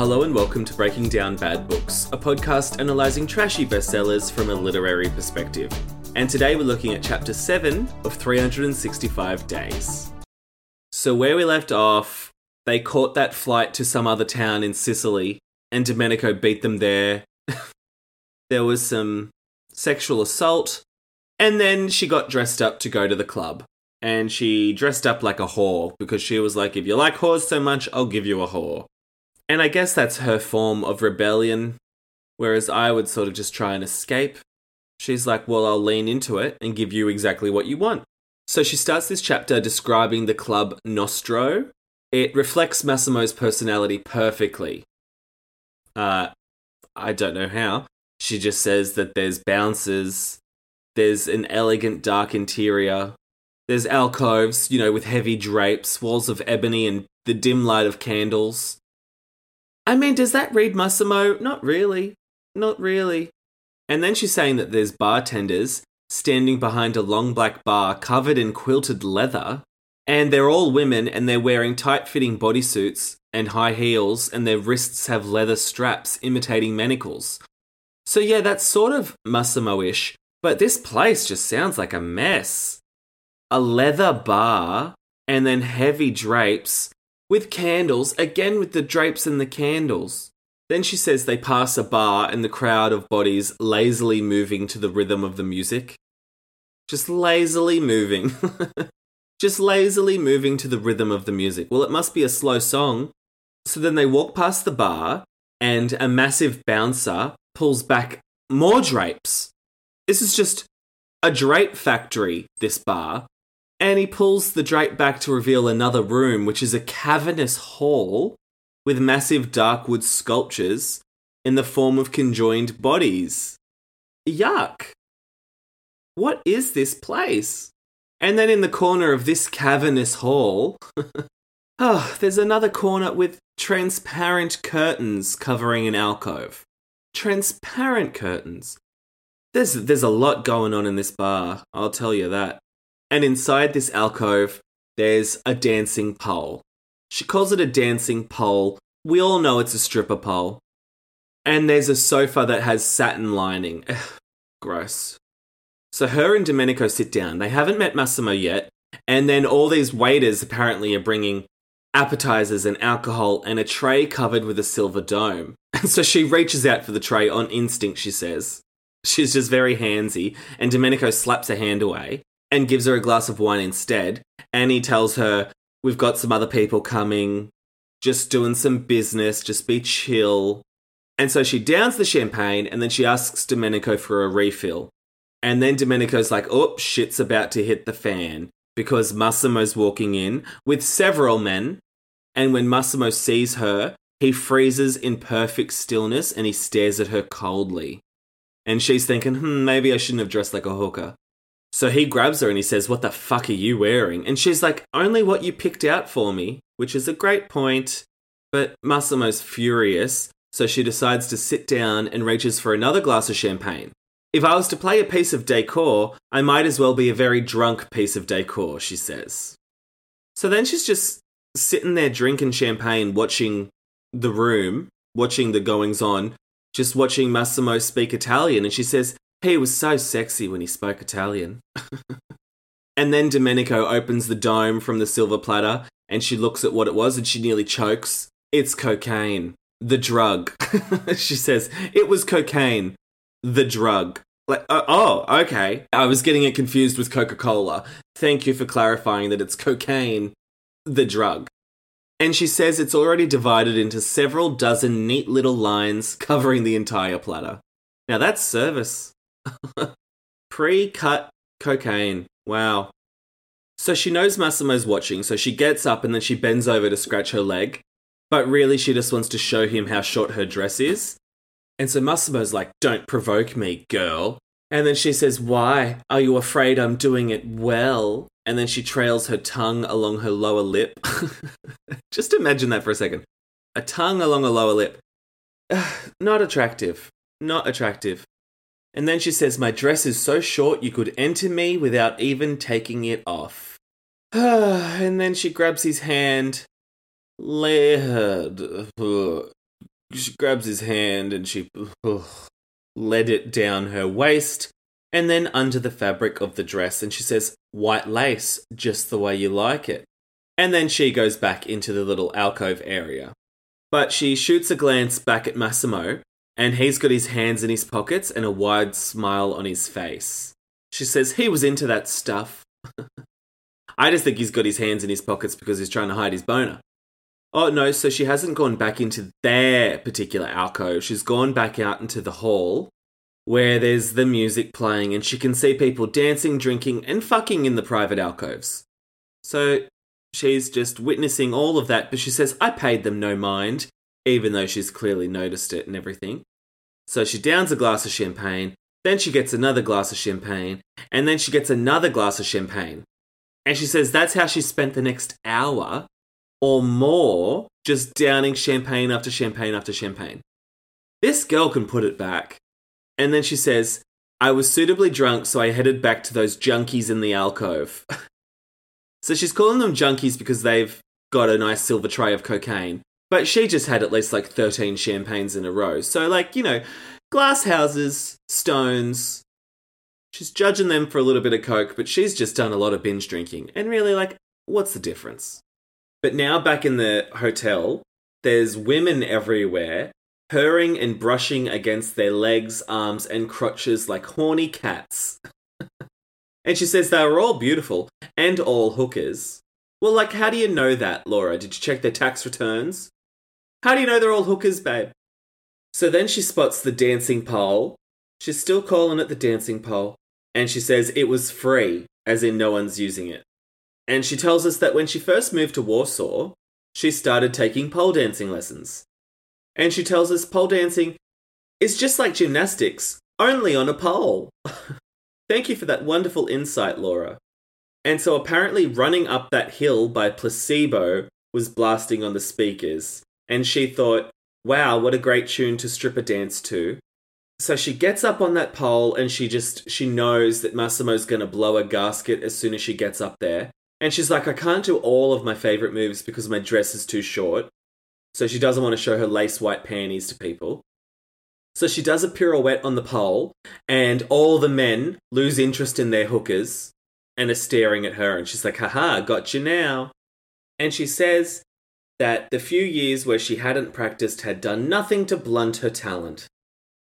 Hello and welcome to Breaking Down Bad Books, a podcast analysing trashy bestsellers from a literary perspective. And today we're looking at chapter 7 of 365 Days. So, where we left off, they caught that flight to some other town in Sicily, and Domenico beat them there. there was some sexual assault, and then she got dressed up to go to the club. And she dressed up like a whore because she was like, if you like whores so much, I'll give you a whore. And I guess that's her form of rebellion, whereas I would sort of just try and escape. She's like, well, I'll lean into it and give you exactly what you want. So she starts this chapter describing the club Nostro. It reflects Massimo's personality perfectly. Uh, I don't know how. She just says that there's bouncers, there's an elegant dark interior, there's alcoves, you know, with heavy drapes, walls of ebony, and the dim light of candles. I mean, does that read Massimo? Not really. Not really. And then she's saying that there's bartenders standing behind a long black bar covered in quilted leather, and they're all women and they're wearing tight fitting bodysuits and high heels, and their wrists have leather straps imitating manacles. So, yeah, that's sort of Massimo ish, but this place just sounds like a mess. A leather bar, and then heavy drapes with candles, again with the drapes and the candles. Then she says they pass a bar and the crowd of bodies lazily moving to the rhythm of the music. Just lazily moving. Just lazily moving to the rhythm of the music. Well, it must be a slow song. So then they walk past the bar and a massive bouncer pulls back more drapes. This is just a drape factory, this bar. And he pulls the drape back to reveal another room, which is a cavernous hall with massive dark wood sculptures in the form of conjoined bodies. Yuck! What is this place? And then in the corner of this cavernous hall, oh, there's another corner with transparent curtains covering an alcove. Transparent curtains. There's there's a lot going on in this bar, I'll tell you that. And inside this alcove, there's a dancing pole. She calls it a dancing pole. We all know it's a stripper pole. And there's a sofa that has satin lining. Ugh, gross. So her and Domenico sit down. They haven't met Massimo yet. And then all these waiters apparently are bringing appetizers and alcohol and a tray covered with a silver dome. And so she reaches out for the tray on instinct, she says. She's just very handsy. And Domenico slaps her hand away and gives her a glass of wine instead. And he tells her, We've got some other people coming, just doing some business, just be chill. And so she downs the champagne and then she asks Domenico for a refill. And then Domenico's like, oh, shit's about to hit the fan because Massimo's walking in with several men. And when Massimo sees her, he freezes in perfect stillness and he stares at her coldly. And she's thinking, hmm, maybe I shouldn't have dressed like a hooker. So he grabs her and he says, What the fuck are you wearing? And she's like, Only what you picked out for me, which is a great point. But Massimo's furious, so she decides to sit down and reaches for another glass of champagne. If I was to play a piece of decor, I might as well be a very drunk piece of decor, she says. So then she's just sitting there drinking champagne, watching the room, watching the goings on, just watching Massimo speak Italian, and she says, He was so sexy when he spoke Italian. and then Domenico opens the dome from the silver platter and she looks at what it was and she nearly chokes. It's cocaine. The drug. she says, It was cocaine. The drug. Like, uh, oh, okay. I was getting it confused with Coca Cola. Thank you for clarifying that it's cocaine, the drug. And she says it's already divided into several dozen neat little lines covering the entire platter. Now that's service. Pre cut cocaine. Wow. So she knows Massimo's watching, so she gets up and then she bends over to scratch her leg. But really, she just wants to show him how short her dress is. And so Massimo's like, Don't provoke me, girl. And then she says, Why? Are you afraid I'm doing it well? And then she trails her tongue along her lower lip. Just imagine that for a second. A tongue along a lower lip. Not attractive. Not attractive. And then she says, My dress is so short you could enter me without even taking it off. and then she grabs his hand. Led. She grabs his hand and she led it down her waist and then under the fabric of the dress. And she says, White lace, just the way you like it. And then she goes back into the little alcove area. But she shoots a glance back at Massimo, and he's got his hands in his pockets and a wide smile on his face. She says, He was into that stuff. I just think he's got his hands in his pockets because he's trying to hide his boner. Oh no, so she hasn't gone back into their particular alcove. She's gone back out into the hall where there's the music playing and she can see people dancing, drinking, and fucking in the private alcoves. So she's just witnessing all of that, but she says, I paid them no mind, even though she's clearly noticed it and everything. So she downs a glass of champagne, then she gets another glass of champagne, and then she gets another glass of champagne. And she says that's how she spent the next hour or more just downing champagne after champagne after champagne. This girl can put it back. And then she says, I was suitably drunk, so I headed back to those junkies in the alcove. so she's calling them junkies because they've got a nice silver tray of cocaine. But she just had at least like 13 champagnes in a row. So, like, you know, glass houses, stones. She's judging them for a little bit of coke, but she's just done a lot of binge drinking. And really, like, what's the difference? But now back in the hotel, there's women everywhere purring and brushing against their legs, arms, and crotches like horny cats. and she says they were all beautiful and all hookers. Well, like, how do you know that, Laura? Did you check their tax returns? How do you know they're all hookers, babe? So then she spots the dancing pole. She's still calling it the dancing pole. And she says it was free, as in no one's using it. And she tells us that when she first moved to Warsaw, she started taking pole dancing lessons and she tells us pole dancing is just like gymnastics, only on a pole. Thank you for that wonderful insight, Laura. And so apparently, running up that hill by placebo was blasting on the speakers, and she thought, wow, what a great tune to strip a dance to. So she gets up on that pole and she just she knows that Massimo's to blow a gasket as soon as she gets up there. And she's like, I can't do all of my favorite moves because my dress is too short. So she doesn't want to show her lace white panties to people. So she does a pirouette on the pole, and all the men lose interest in their hookers and are staring at her. And she's like, haha, got you now. And she says that the few years where she hadn't practiced had done nothing to blunt her talent.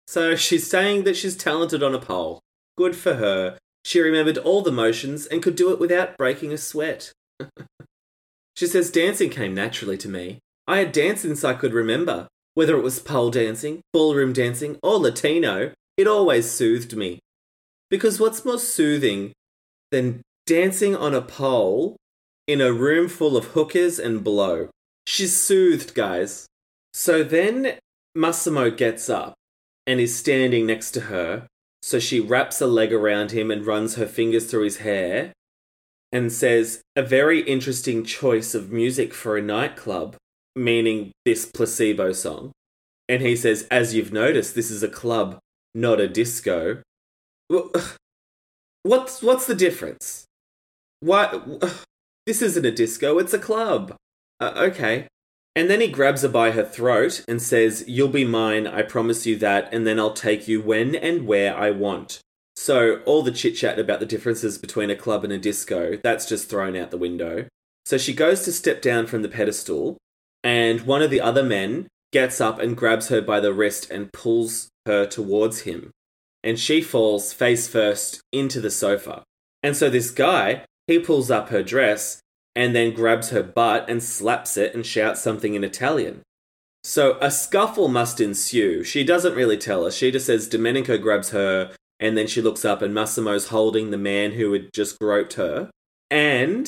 So she's saying that she's talented on a pole. Good for her. She remembered all the motions and could do it without breaking a sweat. she says dancing came naturally to me. I had danced since I could remember. Whether it was pole dancing, ballroom dancing, or Latino, it always soothed me. Because what's more soothing than dancing on a pole in a room full of hookers and blow? She's soothed, guys. So then Massimo gets up and is standing next to her. So she wraps a leg around him and runs her fingers through his hair and says, A very interesting choice of music for a nightclub meaning this placebo song. And he says, As you've noticed, this is a club, not a disco. What's, what's the difference? Why? This isn't a disco, it's a club. Uh, okay. And then he grabs her by her throat and says, You'll be mine, I promise you that, and then I'll take you when and where I want. So, all the chit chat about the differences between a club and a disco, that's just thrown out the window. So, she goes to step down from the pedestal, and one of the other men gets up and grabs her by the wrist and pulls her towards him. And she falls face first into the sofa. And so, this guy, he pulls up her dress and then grabs her butt and slaps it and shouts something in Italian. So a scuffle must ensue. She doesn't really tell us. She just says Domenico grabs her, and then she looks up, and Massimo's holding the man who had just groped her. And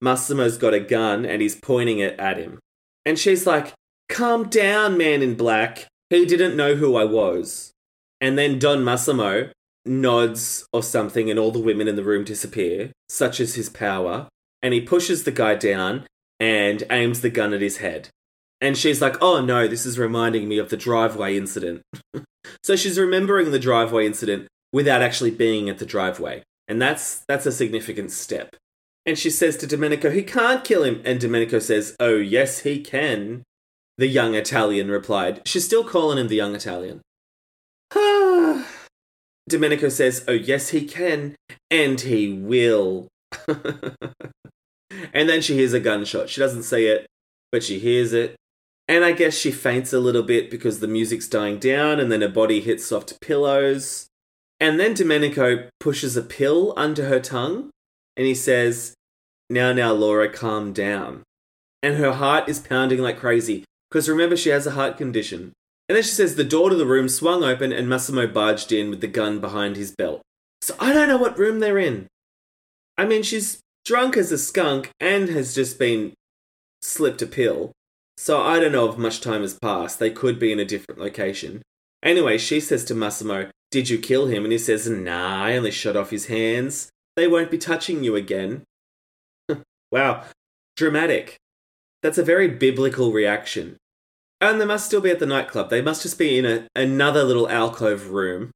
Massimo's got a gun and he's pointing it at him. And she's like, Calm down, man in black. He didn't know who I was. And then Don Massimo nods or something, and all the women in the room disappear, such is his power and he pushes the guy down and aims the gun at his head. And she's like, oh no, this is reminding me of the driveway incident. so she's remembering the driveway incident without actually being at the driveway. And that's that's a significant step. And she says to Domenico, he can't kill him. And Domenico says, oh yes, he can. The young Italian replied. She's still calling him the young Italian. Domenico says, oh yes, he can. And he will. and then she hears a gunshot. She doesn't see it, but she hears it. And I guess she faints a little bit because the music's dying down, and then her body hits soft pillows. And then Domenico pushes a pill under her tongue, and he says, Now, now, Laura, calm down. And her heart is pounding like crazy, because remember, she has a heart condition. And then she says the door to the room swung open, and Massimo barged in with the gun behind his belt. So I don't know what room they're in. I mean, she's drunk as a skunk and has just been slipped a pill. So I don't know if much time has passed. They could be in a different location. Anyway, she says to Massimo, Did you kill him? And he says, Nah, I only shot off his hands. They won't be touching you again. wow, dramatic. That's a very biblical reaction. And they must still be at the nightclub. They must just be in a, another little alcove room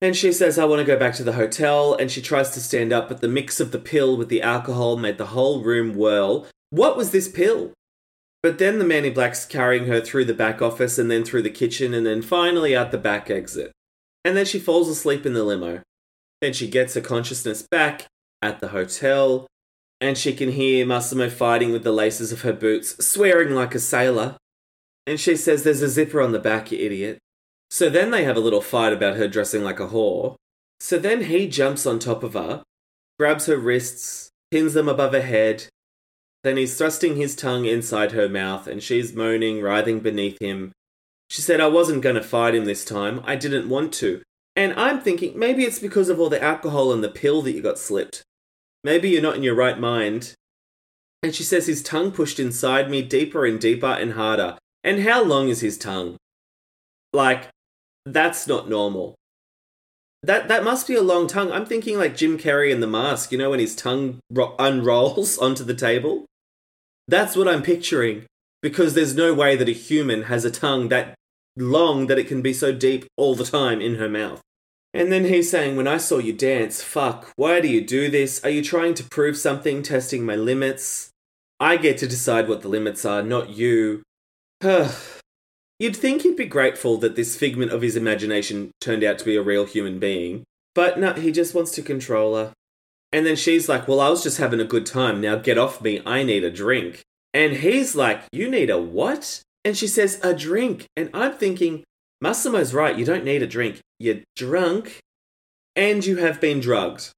and she says, I want to go back to the hotel. And she tries to stand up, but the mix of the pill with the alcohol made the whole room whirl. What was this pill? But then the man in black's carrying her through the back office and then through the kitchen and then finally out the back exit. And then she falls asleep in the limo. Then she gets her consciousness back at the hotel and she can hear Massimo fighting with the laces of her boots, swearing like a sailor. And she says, There's a zipper on the back, you idiot. So then they have a little fight about her dressing like a whore. So then he jumps on top of her, grabs her wrists, pins them above her head. Then he's thrusting his tongue inside her mouth, and she's moaning, writhing beneath him. She said, I wasn't going to fight him this time. I didn't want to. And I'm thinking maybe it's because of all the alcohol and the pill that you got slipped. Maybe you're not in your right mind. And she says his tongue pushed inside me deeper and deeper and harder. And how long is his tongue? Like, that's not normal. That that must be a long tongue. I'm thinking like Jim Carrey in The Mask. You know when his tongue ro- unrolls onto the table. That's what I'm picturing because there's no way that a human has a tongue that long that it can be so deep all the time in her mouth. And then he's saying, When I saw you dance, fuck, why do you do this? Are you trying to prove something, testing my limits? I get to decide what the limits are, not you. You'd think he'd be grateful that this figment of his imagination turned out to be a real human being, but no, he just wants to control her. And then she's like, Well, I was just having a good time. Now get off me. I need a drink. And he's like, You need a what? And she says, A drink. And I'm thinking, Massimo's right. You don't need a drink. You're drunk and you have been drugged.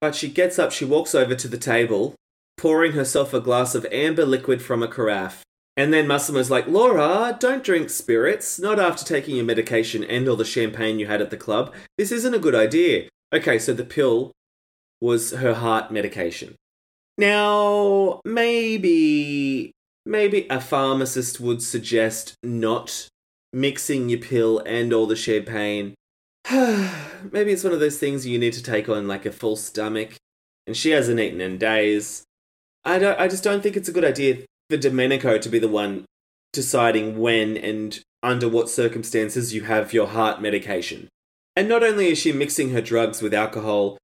But she gets up, she walks over to the table, pouring herself a glass of amber liquid from a carafe. And then Massimo's like, Laura, don't drink spirits, not after taking your medication and all the champagne you had at the club. This isn't a good idea. Okay, so the pill was her heart medication. Now, maybe, maybe a pharmacist would suggest not mixing your pill and all the champagne. maybe it's one of those things you need to take on like a full stomach, and she hasn't eaten in days. I don't. I just don't think it's a good idea for Domenico to be the one deciding when and under what circumstances you have your heart medication. And not only is she mixing her drugs with alcohol,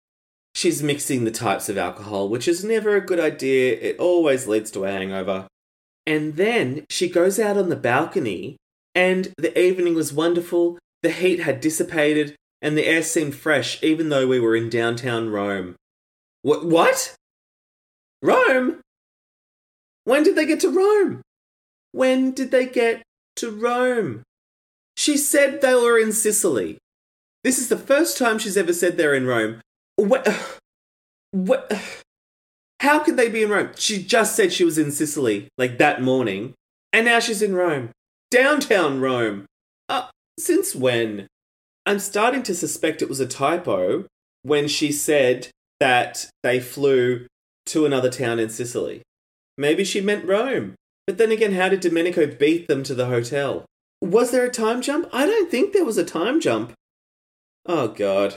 she's mixing the types of alcohol, which is never a good idea. It always leads to a hangover. And then she goes out on the balcony, and the evening was wonderful. The heat had dissipated, and the air seemed fresh, even though we were in downtown Rome. What? What? Rome? When did they get to Rome? When did they get to Rome? She said they were in Sicily. This is the first time she's ever said they're in Rome. What? What? How could they be in Rome? She just said she was in Sicily, like that morning, and now she's in Rome. Downtown Rome. Uh, since when? I'm starting to suspect it was a typo when she said that they flew to another town in Sicily. Maybe she meant Rome. But then again, how did Domenico beat them to the hotel? Was there a time jump? I don't think there was a time jump. Oh, God.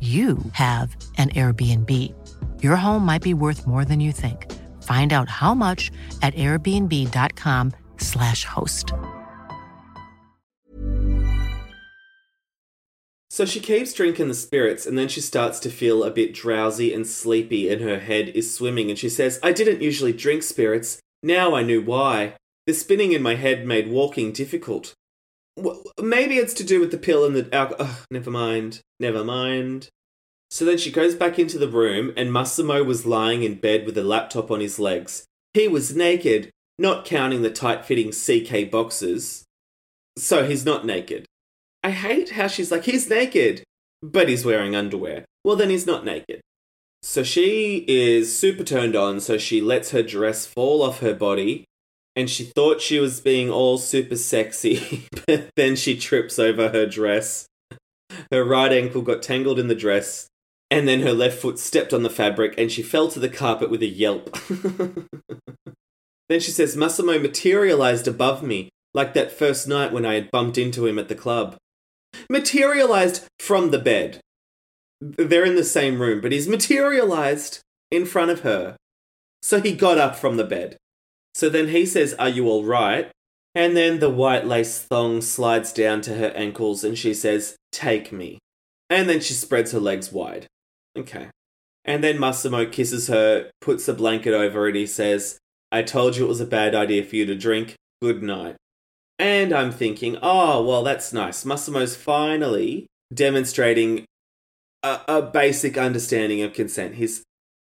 you have an Airbnb. Your home might be worth more than you think. Find out how much at airbnb.com/slash host. So she keeps drinking the spirits and then she starts to feel a bit drowsy and sleepy and her head is swimming and she says, I didn't usually drink spirits. Now I knew why. The spinning in my head made walking difficult. Maybe it's to do with the pill and the alcohol. never mind. Never mind. So then she goes back into the room, and Massimo was lying in bed with a laptop on his legs. He was naked, not counting the tight fitting CK boxes. So he's not naked. I hate how she's like, he's naked, but he's wearing underwear. Well, then he's not naked. So she is super turned on, so she lets her dress fall off her body and she thought she was being all super sexy, but then she trips over her dress. Her right ankle got tangled in the dress, and then her left foot stepped on the fabric and she fell to the carpet with a yelp. then she says Massimo materialized above me, like that first night when I had bumped into him at the club. Materialized from the bed. They're in the same room, but he's materialized in front of her. So he got up from the bed. So then he says, Are you all right? And then the white lace thong slides down to her ankles and she says, Take me. And then she spreads her legs wide. Okay. And then Massimo kisses her, puts a blanket over it. He says, I told you it was a bad idea for you to drink. Good night. And I'm thinking, oh, well, that's nice. Massimo's finally demonstrating a, a basic understanding of consent. He's,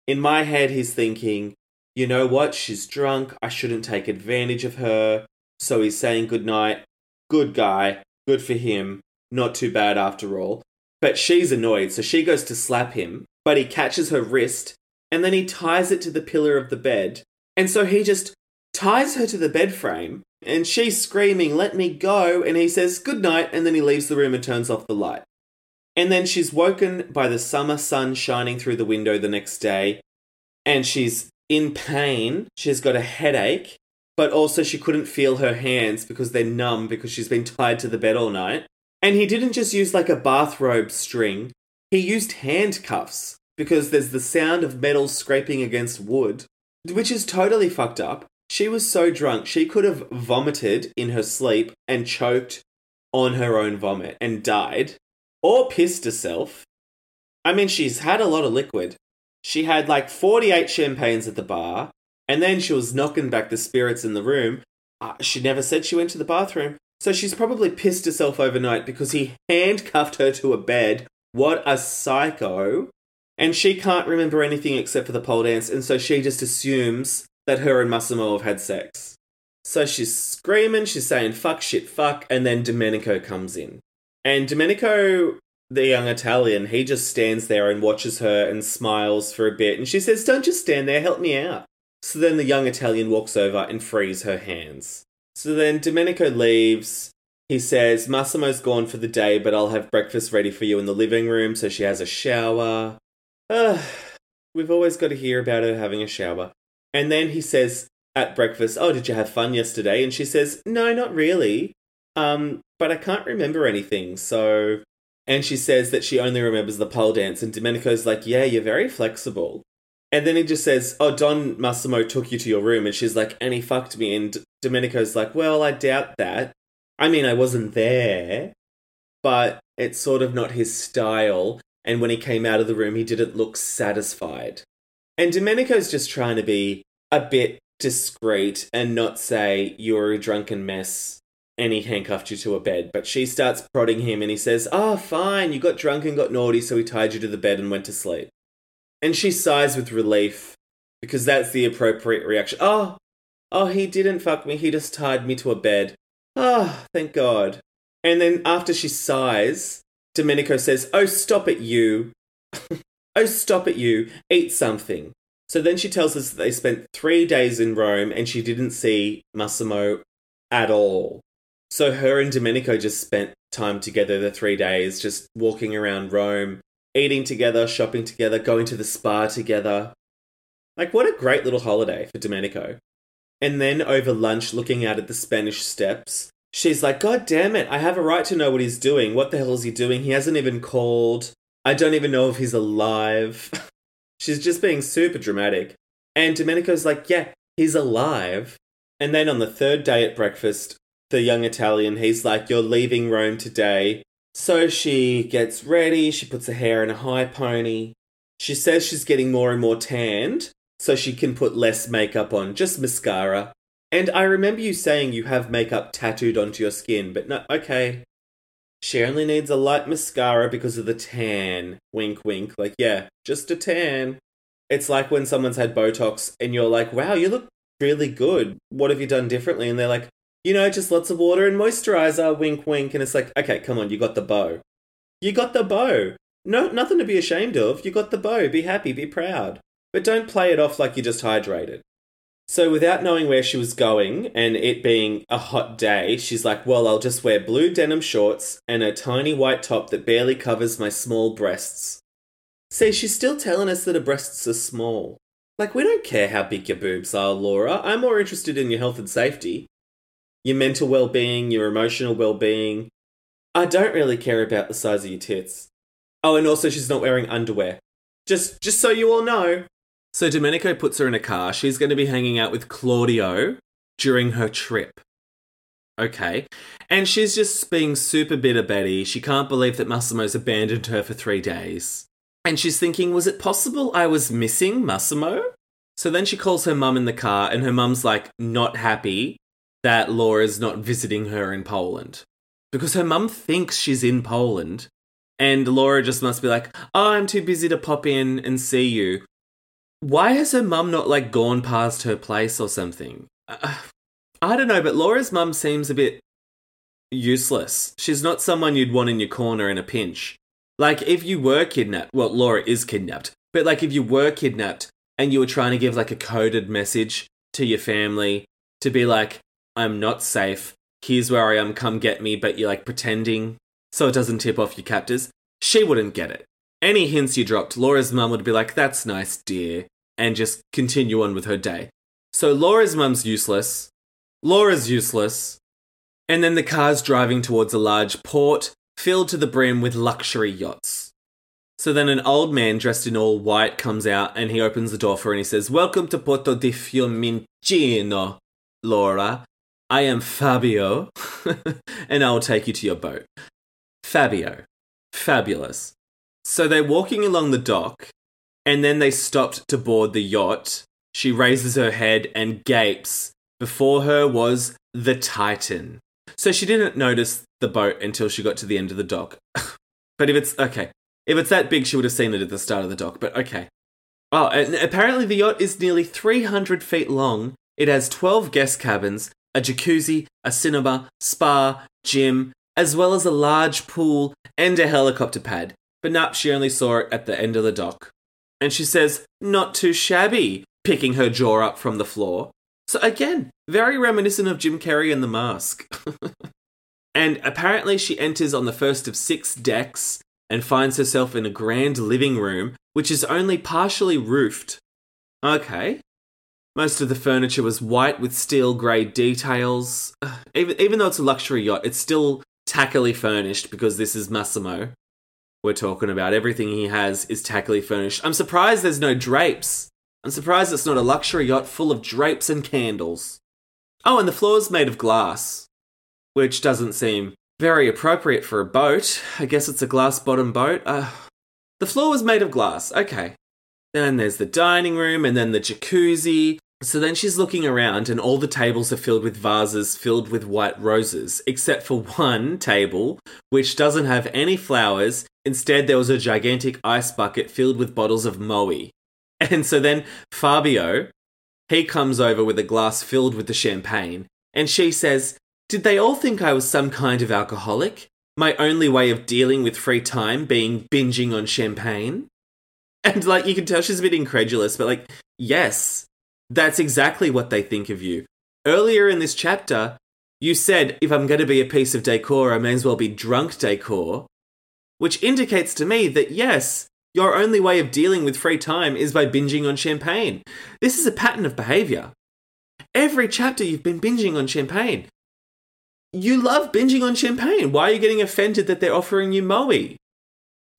in my head, he's thinking, you know what? She's drunk. I shouldn't take advantage of her. So he's saying goodnight. Good guy. Good for him. Not too bad after all. But she's annoyed, so she goes to slap him, but he catches her wrist and then he ties it to the pillar of the bed. And so he just ties her to the bed frame, and she's screaming, Let me go. And he says, Good night. And then he leaves the room and turns off the light. And then she's woken by the summer sun shining through the window the next day, and she's in pain. She's got a headache, but also she couldn't feel her hands because they're numb because she's been tied to the bed all night. And he didn't just use like a bathrobe string, he used handcuffs because there's the sound of metal scraping against wood, which is totally fucked up. She was so drunk, she could have vomited in her sleep and choked on her own vomit and died, or pissed herself. I mean, she's had a lot of liquid. She had like 48 champagnes at the bar, and then she was knocking back the spirits in the room. Uh, she never said she went to the bathroom, so she's probably pissed herself overnight because he handcuffed her to a bed. What a psycho. And she can't remember anything except for the pole dance, and so she just assumes that her and Massimo have had sex. So she's screaming, she's saying fuck, shit, fuck, and then Domenico comes in. And Domenico, the young Italian, he just stands there and watches her and smiles for a bit, and she says, Don't just stand there, help me out. So then the young Italian walks over and frees her hands. So then Domenico leaves. He says, Massimo's gone for the day, but I'll have breakfast ready for you in the living room. So she has a shower. Ugh, we've always got to hear about her having a shower. And then he says at breakfast, Oh, did you have fun yesterday? And she says, No, not really. Um, but I can't remember anything. So. And she says that she only remembers the pole dance. And Domenico's like, Yeah, you're very flexible. And then he just says, Oh, Don Massimo took you to your room. And she's like, And he fucked me. And Domenico's like, Well, I doubt that. I mean, I wasn't there, but it's sort of not his style. And when he came out of the room, he didn't look satisfied. And Domenico's just trying to be a bit discreet and not say, You're a drunken mess. And he handcuffed you to a bed. But she starts prodding him and he says, Oh, fine, you got drunk and got naughty, so he tied you to the bed and went to sleep. And she sighs with relief because that's the appropriate reaction. Oh, oh, he didn't fuck me. He just tied me to a bed. Ah, oh, thank God. And then after she sighs, Domenico says, Oh, stop it, you. oh, stop it, you. Eat something. So then she tells us that they spent three days in Rome and she didn't see Massimo at all. So her and Domenico just spent time together the three days, just walking around Rome, eating together, shopping together, going to the spa together. Like, what a great little holiday for Domenico. And then over lunch, looking out at the Spanish steps, she's like, God damn it, I have a right to know what he's doing. What the hell is he doing? He hasn't even called. I don't even know if he's alive. she's just being super dramatic. And Domenico's like, Yeah, he's alive. And then on the third day at breakfast, the young Italian, he's like, You're leaving Rome today. So she gets ready, she puts her hair in a high pony. She says she's getting more and more tanned, so she can put less makeup on, just mascara. And I remember you saying you have makeup tattooed onto your skin, but no, okay. She only needs a light mascara because of the tan. Wink, wink. Like, yeah, just a tan. It's like when someone's had Botox and you're like, wow, you look really good. What have you done differently? And they're like, you know, just lots of water and moisturizer, wink, wink. And it's like, okay, come on, you got the bow. You got the bow. No, nothing to be ashamed of. You got the bow. Be happy, be proud. But don't play it off like you're just hydrated. So, without knowing where she was going and it being a hot day, she's like, Well, I'll just wear blue denim shorts and a tiny white top that barely covers my small breasts. See, she's still telling us that her breasts are small. Like, we don't care how big your boobs are, Laura. I'm more interested in your health and safety your mental well being, your emotional well being. I don't really care about the size of your tits. Oh, and also she's not wearing underwear. Just just so you all know. So Domenico puts her in a car. She's going to be hanging out with Claudio during her trip. Okay. And she's just being super bitter Betty. She can't believe that Massimo's abandoned her for three days. And she's thinking, was it possible I was missing Massimo? So then she calls her mum in the car, and her mum's like, not happy that Laura's not visiting her in Poland. Because her mum thinks she's in Poland, and Laura just must be like, oh, I'm too busy to pop in and see you. Why has her mum not like gone past her place or something? Uh, I don't know, but Laura's mum seems a bit useless. She's not someone you'd want in your corner in a pinch. Like, if you were kidnapped, well, Laura is kidnapped, but like, if you were kidnapped, and you were trying to give like a coded message to your family to be like, I'm not safe. Here's where I am. Come get me. But you're like pretending so it doesn't tip off your captors. She wouldn't get it. Any hints you dropped, Laura's mum would be like, That's nice, dear, and just continue on with her day. So Laura's mum's useless. Laura's useless. And then the car's driving towards a large port filled to the brim with luxury yachts. So then an old man dressed in all white comes out and he opens the door for her and he says, Welcome to Porto di Fiumicino, Laura. I am Fabio, and I will take you to your boat. Fabio. Fabulous. So they're walking along the dock, and then they stopped to board the yacht. She raises her head and gapes. Before her was the Titan. So she didn't notice the boat until she got to the end of the dock. but if it's okay, if it's that big, she would have seen it at the start of the dock. But okay. Oh, apparently the yacht is nearly 300 feet long. It has 12 guest cabins, a jacuzzi, a cinema, spa, gym, as well as a large pool and a helicopter pad. But nope, she only saw it at the end of the dock. And she says, not too shabby, picking her jaw up from the floor. So again, very reminiscent of Jim Carrey and the mask. and apparently she enters on the first of six decks and finds herself in a grand living room, which is only partially roofed. Okay. Most of the furniture was white with steel grey details. Even, even though it's a luxury yacht, it's still tackily furnished because this is Massimo. We're talking about everything he has is tackily furnished. I'm surprised there's no drapes. I'm surprised it's not a luxury yacht full of drapes and candles. Oh, and the floor's made of glass, which doesn't seem very appropriate for a boat. I guess it's a glass bottom boat. Uh, the floor was made of glass. Okay. Then there's the dining room and then the jacuzzi. So then she's looking around, and all the tables are filled with vases filled with white roses, except for one table, which doesn't have any flowers. Instead, there was a gigantic ice bucket filled with bottles of Moët. And so then Fabio, he comes over with a glass filled with the champagne, and she says, Did they all think I was some kind of alcoholic? My only way of dealing with free time being binging on champagne? And like, you can tell she's a bit incredulous, but like, yes, that's exactly what they think of you. Earlier in this chapter, you said, if I'm going to be a piece of decor, I may as well be drunk decor, which indicates to me that yes, your only way of dealing with free time is by binging on champagne. This is a pattern of behavior. Every chapter you've been binging on champagne. You love binging on champagne. Why are you getting offended that they're offering you Moët?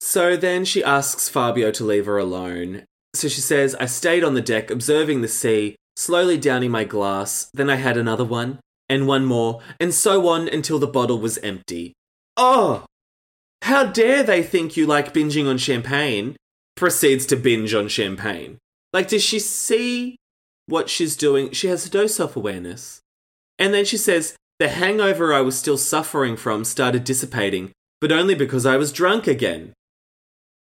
So then she asks Fabio to leave her alone. So she says, I stayed on the deck observing the sea, slowly downing my glass. Then I had another one, and one more, and so on until the bottle was empty. Oh! How dare they think you like binging on champagne? Proceeds to binge on champagne. Like, does she see what she's doing? She has no self awareness. And then she says, The hangover I was still suffering from started dissipating, but only because I was drunk again.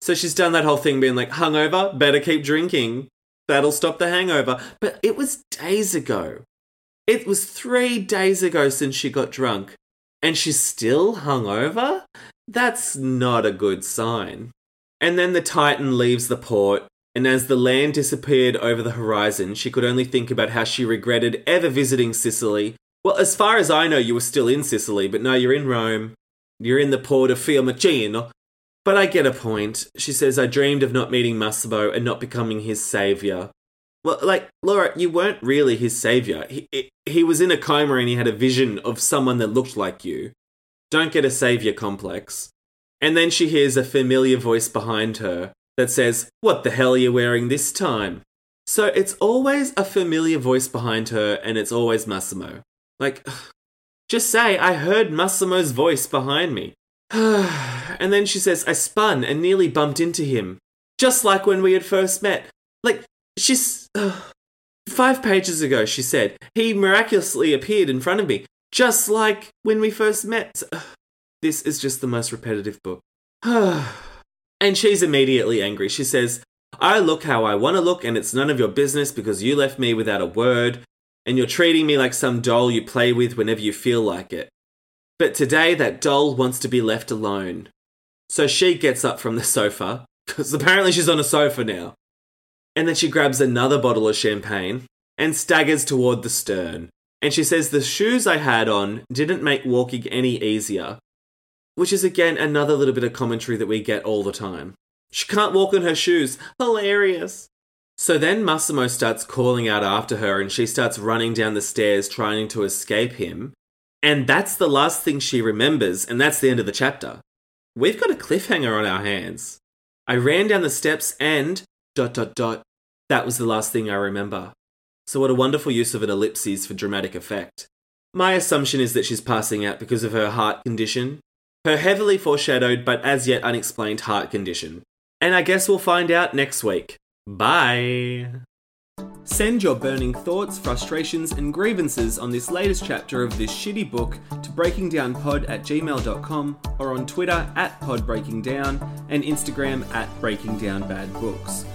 So she's done that whole thing being like, hungover, better keep drinking. That'll stop the hangover. But it was days ago. It was three days ago since she got drunk. And she's still hungover? That's not a good sign. And then the Titan leaves the port, and as the land disappeared over the horizon, she could only think about how she regretted ever visiting Sicily. Well, as far as I know, you were still in Sicily, but now you're in Rome. You're in the port of Fiumicino. But I get a point. She says, I dreamed of not meeting Massimo and not becoming his savior. Well, like, Laura, you weren't really his savior. He, he was in a coma and he had a vision of someone that looked like you. Don't get a savior complex. And then she hears a familiar voice behind her that says, What the hell are you wearing this time? So it's always a familiar voice behind her, and it's always Massimo. Like, just say, I heard Massimo's voice behind me. and then she says, I spun and nearly bumped into him. Just like when we had first met. Like, she's. Uh, five pages ago, she said, he miraculously appeared in front of me just like when we first met. This is just the most repetitive book. and she's immediately angry. She says, I look how I want to look, and it's none of your business because you left me without a word, and you're treating me like some doll you play with whenever you feel like it. But today, that doll wants to be left alone. So she gets up from the sofa, because apparently she's on a sofa now. And then she grabs another bottle of champagne and staggers toward the stern. And she says, The shoes I had on didn't make walking any easier. Which is again another little bit of commentary that we get all the time. She can't walk in her shoes. Hilarious. So then Massimo starts calling out after her and she starts running down the stairs trying to escape him. And that's the last thing she remembers, and that's the end of the chapter. We've got a cliffhanger on our hands. I ran down the steps and dot dot dot. That was the last thing I remember. So what a wonderful use of an ellipses for dramatic effect. My assumption is that she's passing out because of her heart condition, her heavily foreshadowed but as yet unexplained heart condition. And I guess we'll find out next week. Bye! Send your burning thoughts, frustrations, and grievances on this latest chapter of this shitty book to breakingdownpod at gmail.com or on Twitter at podbreakingdown and Instagram at breakingdownbadbooks.